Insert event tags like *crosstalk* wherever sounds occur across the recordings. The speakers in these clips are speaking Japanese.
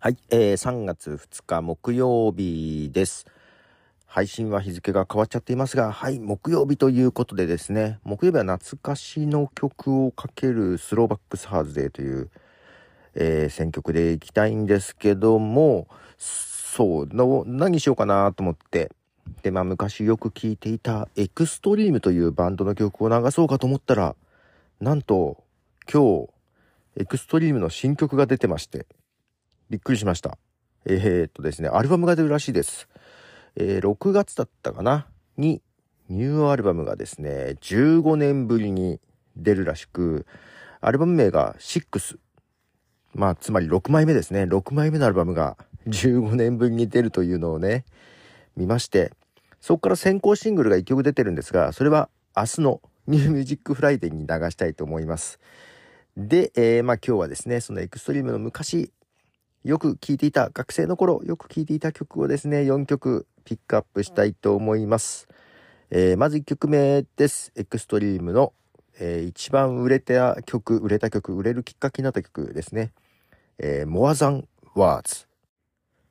はい、えー、3月2日木曜日です。配信は日付が変わっちゃっていますが、はい、木曜日ということでですね、木曜日は懐かしの曲をかけるスローバックスハーズデーという、えー選曲でいきたいんですけども、そう、何しようかなと思って、で、まあ昔よく聴いていたエクストリームというバンドの曲を流そうかと思ったら、なんと今日、エクストリームの新曲が出てまして、びっくりしました。えー、っとですね、アルバムが出るらしいです。えー6月だったかな？に、ニューアルバムがですね、15年ぶりに出るらしく、アルバム名が6。まあ、つまり6枚目ですね。6枚目のアルバムが15年ぶりに出るというのをね、見まして、そこから先行シングルが1曲出てるんですが、それは明日の New Music Friday に流したいと思います。で、えーまあ今日はですね、そのエクストリームの昔、よく聴いていた、学生の頃、よく聴いていた曲をですね、4曲ピックアップしたいと思います。えーまず1曲目です。エクストリームの、えー一番売れた曲、売れた曲、売れるきっかけになった曲ですね。えー、More Than Words。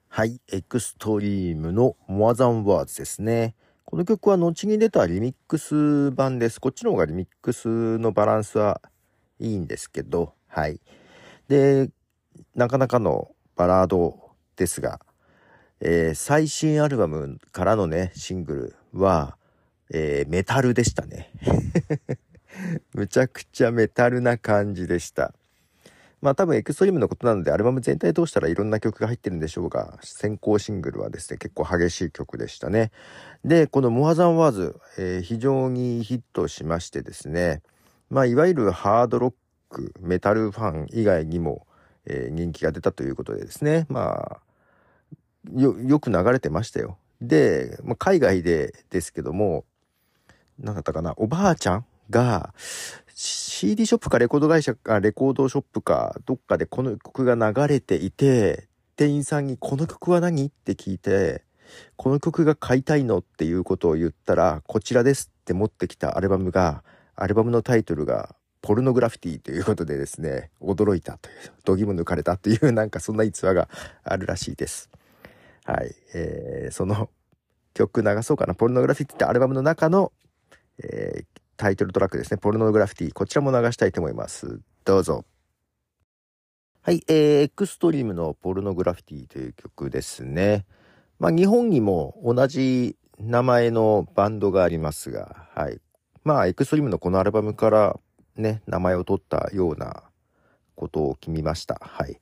はい、エクストリームの More Than Words ですね。この曲は後に出たリミックス版です。こっちの方がリミックスのバランスはいいんですけど、はい。で、なかなかのバラードですが、えー最新アルバムからのね、シングルは、えーメタルでしたね。*laughs* むちゃくちゃメタルな感じでした。まあ多分エクストリームのことなのでアルバム全体通したらいろんな曲が入ってるんでしょうが、先行シングルはですね、結構激しい曲でしたね。で、このモアザンワーズ、えー非常にヒットしましてですね、まあいわゆるハードロック、メタルファン以外にも、えー人気が出たということでですね、まあ、よ、よく流れてましたよ。で、まあ、海外でですけども、なんだったかな、おばあちゃんが、CD ショップかレコード会社かレコードショップかどっかでこの曲が流れていて、店員さんにこの曲は何？って聞いて、この曲が買いたいの？っていうことを言ったら、こちらですって持ってきたアルバムが、アルバムのタイトルが、ポルノグラフィティということでですね、驚いたという、度肝抜かれたという、なんかそんな逸話があるらしいです。はい。えーその曲流そうかな。ポルノグラフィティってアルバムの中の、えータイトルトラックですね。ポルノグラフィティ。こちらも流したいと思います。どうぞ。はい。えー、エクストリームのポルノグラフィティという曲ですね。まあ、日本にも同じ名前のバンドがありますが、はい。まあ、エクストリームのこのアルバムからね、名前を取ったようなことを決めました。はい。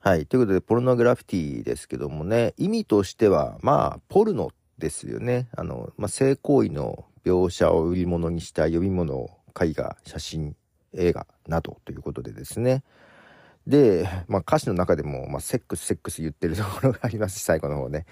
はい。ということで、ポルノグラフィティですけどもね、意味としては、まあ、ポルノですよね。あの、まあ、性行為の描写を売り物にした読み物、絵画、写真、映画などということでですね。で、まあ、歌詞の中でも、まあ、セックス、セックス言ってるところがありますし、最後の方ね。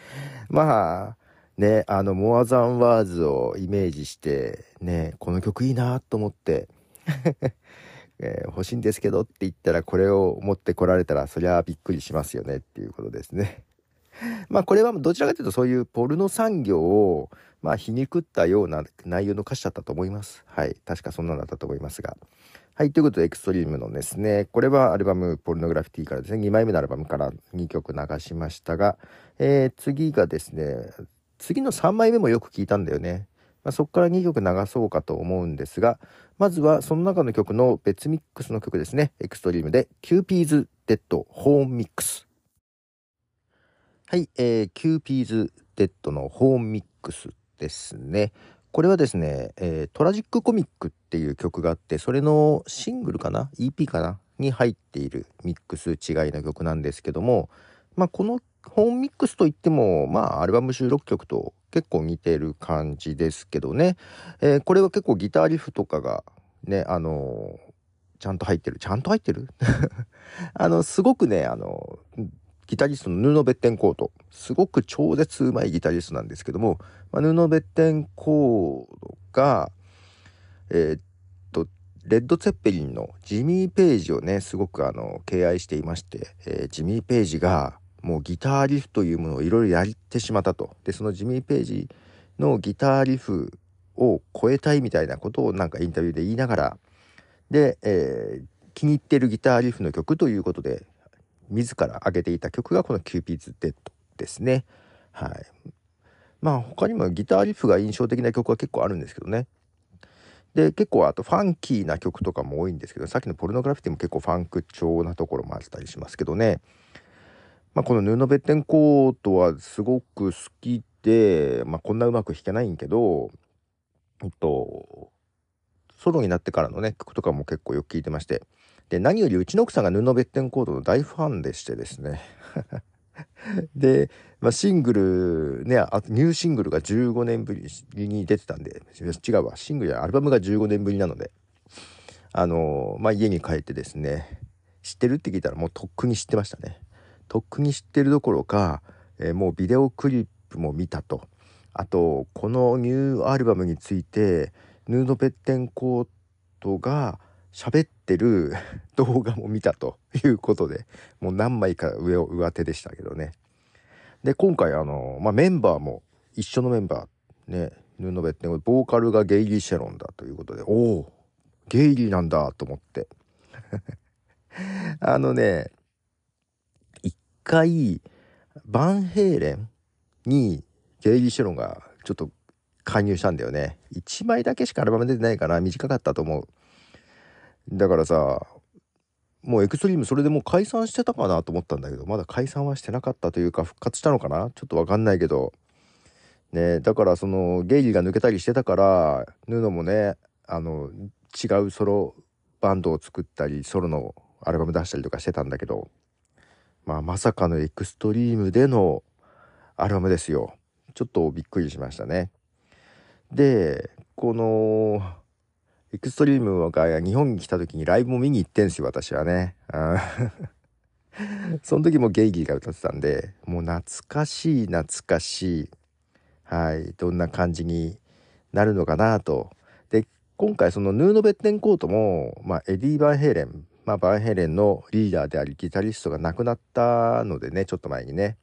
まあ、ね、あの、モアザンワーズをイメージして、ね、この曲いいなと思って、*laughs* えー欲しいんですけどって言ったらこれを持ってこられたらそりゃびっくりしますよねっていうことですね。*laughs* まあこれはどちらかというとそういうポルノ産業をまあ皮肉ったような内容の歌詞だったと思います。はい。確かそんなのだったと思いますが。はい。ということでエクストリームのですね、これはアルバム Pornograffitti からですね、2枚目のアルバムから2曲流しましたが、えー次がですね、次の3枚目もよく聞いたんだよね。まあ、そこから2曲流そうかと思うんですが、まずはその中の曲の別ミックスの曲ですね。エクストリームで、 Cupid's Dead Horn Mix。はい、えー、 Cupid's Dead の Horn Mix ですね。これはですね、えー Tragic Comic っていう曲があって、それのシングルかな ?EP かな？に入っているミックス違いの曲なんですけども、まあ、このホーンミックスといっても、まあ、アルバム収録曲と結構似てる感じですけどね。えーこれは結構ギターリフとかがね、あのーちゃんと入ってる。ちゃんと入ってる？*laughs* あの、すごくね、あの、ギタリストのヌーノ・ベッテンコート。すごく超絶うまいギタリストなんですけども、まあ、ヌーノ・ベッテンコートが、えーっと、レッド・ツェッペリンのジミー・ページをね、すごくあの、敬愛していまして、えジミー・ページが、もうギターリフというものをいろいろやってしまったと。で、そのジミー・ページのギターリフを超えたいみたいなことをなんかインタビューで言いながら、で、えー気に入ってるギターリフの曲ということで自ら挙げていた曲がこの Cupid's Dead ですね。はい。まあ他にもギターリフが印象的な曲は結構あるんですけどね。で結構あとファンキーな曲とかも多いんですけどさっきの Pornograffitti も結構ファンク調なところもあったりしますけどね。まあ、このヌーノ・ベッテンコートはすごく好きで、まあ、こんなうまく弾けないんけど、えっと、ソロになってからのね曲とかも結構よく聴いてまして。で何よりうちの奥さんが布ベッテンコードの大ファンでしてですね。*laughs* で、まあ、シングルねニューシングルが15年ぶりに出てたんで違うわ。シングルやアルバムが15年ぶりなので。あのまあ家に帰ってですね知ってるって聞いたらもうとっくに知ってましたね。とっくに知ってるどころか、えー、もうビデオクリップも見たと。あとこのニューアルバムについてヌード・ペッテンコートが喋ってる *laughs* 動画も見たということでもう何枚か上を上手でしたけどね。で今回あの、まあ、メンバーも一緒のメンバーねヌーノベッテンボーカルがゲイリー・シェロンだということでおおゲイリーなんだと思って。*laughs* あのね回バンヘイレンにゲイリー・シェロンがちょっと加入したんだよね。1枚だけしかアルバム出てないから短かったと思う。だからさもうエクストリームそれでもう解散してたかなと思ったんだけどまだ解散はしてなかったというか復活したのかな？ちょっと分かんないけど。ねだからそのゲイリーが抜けたりしてたからヌーノもねあの違うソロバンドを作ったりソロのアルバム出したりとかしてたんだけど。まあまさかのエクストリームでのアルバムですよ。ちょっとびっくりしましたね。でこのエクストリームが日本に来た時にライブも見に行ってんすよ私はね。*laughs* その時もゲイギーが歌ってたんでもう懐かしい懐かしい。はいどんな感じになるのかなと。で今回そのヌーノ・ベッテンコートも、まあ、エディ・バンヘイレン、まあ、バンヘレンのリーダーでありギタリストが亡くなったのでねちょっと前にね。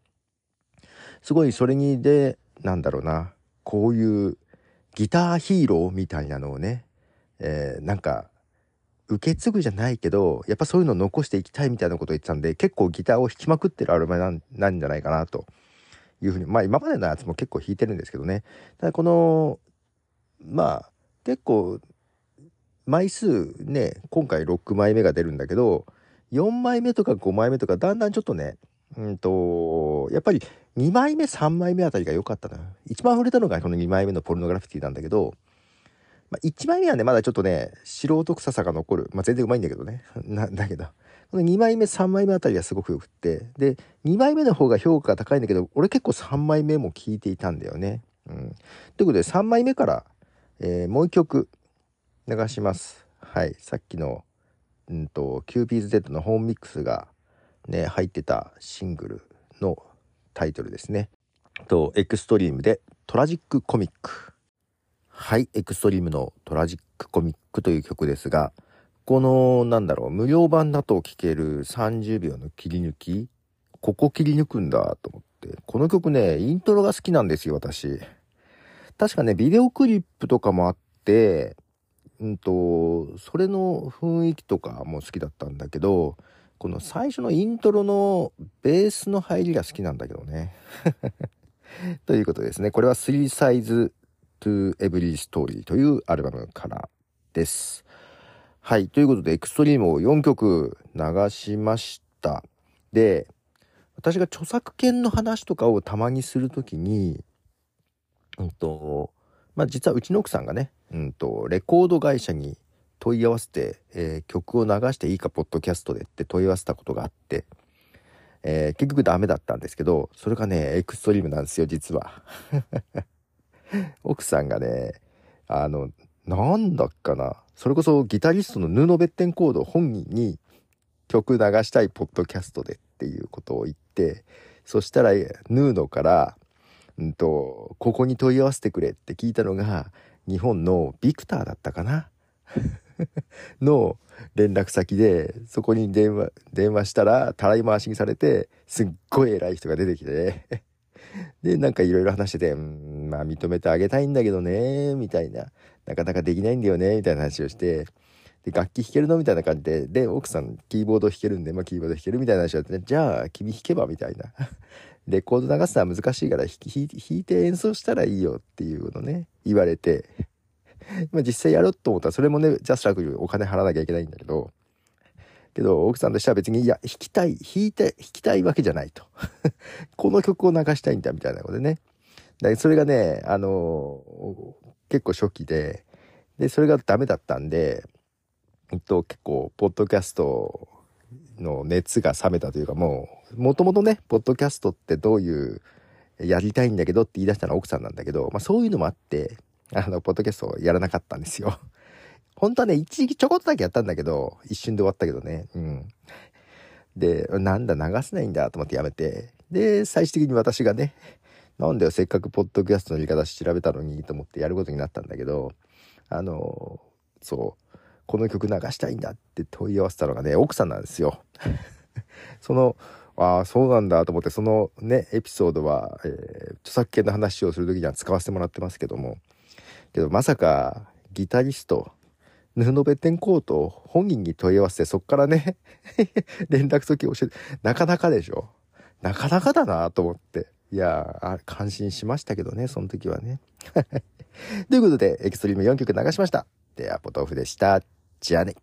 すごいそれにでなんだろうなこういうギターヒーローみたいなのをねえー、なんか受け継ぐじゃないけどやっぱそういうのを残していきたいみたいなことを言ってたんで結構ギターを弾きまくってるアルバムなんじゃないかなというふうにまあ今までのやつも結構弾いてるんですけどね。ただこのまあ結構枚数ね今回6枚目が出るんだけど4枚目とか5枚目とかだんだんちょっとねうんとやっぱり2枚目3枚目あたりが良かったな一番触れたのがこの2枚目のポルノグラフィティなんだけどまあ、1枚目はね、まだちょっとね、素人臭さが残る。まあ、全然うまいんだけどね。*laughs* な、だけど。この2枚目、3枚目あたりはすごくよくって。で、2枚目の方が評価が高いんだけど、俺結構3枚目も聞いていたんだよね。うん。ということで、3枚目から、えー、もう一曲流します。はい。さっきの、うんと、 Cupid's Dead の Horn Mix がね、入ってたシングルのタイトルですね。と、エクストリームで Tragic Comic。はい、エクストリームの Tragic Comic という曲ですが、この、なんだろう、無料版だと聴ける30秒の切り抜き、ここ切り抜くんだと思って、この曲ね、イントロが好きなんですよ、私。確かね、ビデオクリップとかもあって、うんと、それの雰囲気とかも好きだったんだけど、この最初のイントロのベースの入りが好きなんだけどね。*laughs* ということですね。これは3サイズ to Every Story というアルバムからです。はい。ということで、エクストリームを4曲流しました。で、私が著作権の話とかをたまにするときに、うんと、まあ、実はうちの奥さんがね、うんと、レコード会社に問い合わせて、えー、曲を流していいか、ポッドキャストでって問い合わせたことがあって、えー、結局ダメだったんですけど、それがね、エクストリームなんですよ、実は。*laughs* 奥さんがね、あの、なんだっかな。それこそギタリストのヌーノ・ベッテンコード本人に曲流したいポッドキャストでっていうことを言って、そしたらヌーノから、うんと、ここに問い合わせてくれって聞いたのが、日本のビクターだったかな？*laughs* の連絡先で、そこに電話、電話したら、たらい回しにされて、すっごい偉い人が出てきて、*laughs* で、なんかいろいろ話してて、ん、まあ認めてあげたいんだけどね、みたいな。なかなかできないんだよね、みたいな話をして。で、楽器弾けるのみたいな感じで、で、奥さんキーボード弾けるんで、まあキーボード弾けるみたいな話だってね、じゃあ君弾けばみたいな。*laughs* レコード流すのは難しいから弾いて演奏したらいいよっていうのね、言われて、ま実際やろうと思ったら、それもね、ジャスラックお金払わなきゃいけないんだけど、けど、奥さんとしては別に、いや、弾きたい、弾いて、弾きたいわけじゃないと。*laughs* この曲を流したいんだ、みたいなことでね。だそれがね、あの結構初期で、で、それがダメだったんで、えっと、結構、ポッドキャストの熱が冷めたというか、もう、もともとね、ポッドキャストってどういう、やりたいんだけどって言い出したのは奥さんなんだけど、まあそういうのもあって、あの、ポッドキャストをやらなかったんですよ。*laughs* 本当はね、一時期ちょこっとだけやったんだけど、一瞬で終わったけどね。うん。で、なんだ、流せないんだと思ってやめて。で、最終的に私がね、なんだよ、せっかくポッドキャストの言い方調べたのにと思ってやることになったんだけど、あの、そう、この曲流したいんだって問い合わせたのがね、奥さんなんですよ。*laughs* その、ああ、そうなんだと思って、そのね、エピソードは、えー、著作権の話をする時には使わせてもらってますけども、けどまさか、ギタリスト、布ベテンコート本人に問い合わせて、そっからね *laughs* 連絡先教えて、なかなかでしょ？なかなかだなと思って。いや感心しましたけどね、その時はね。*laughs* ということで、エクストリーム4曲流しました。では、ポトフでした。じゃあね。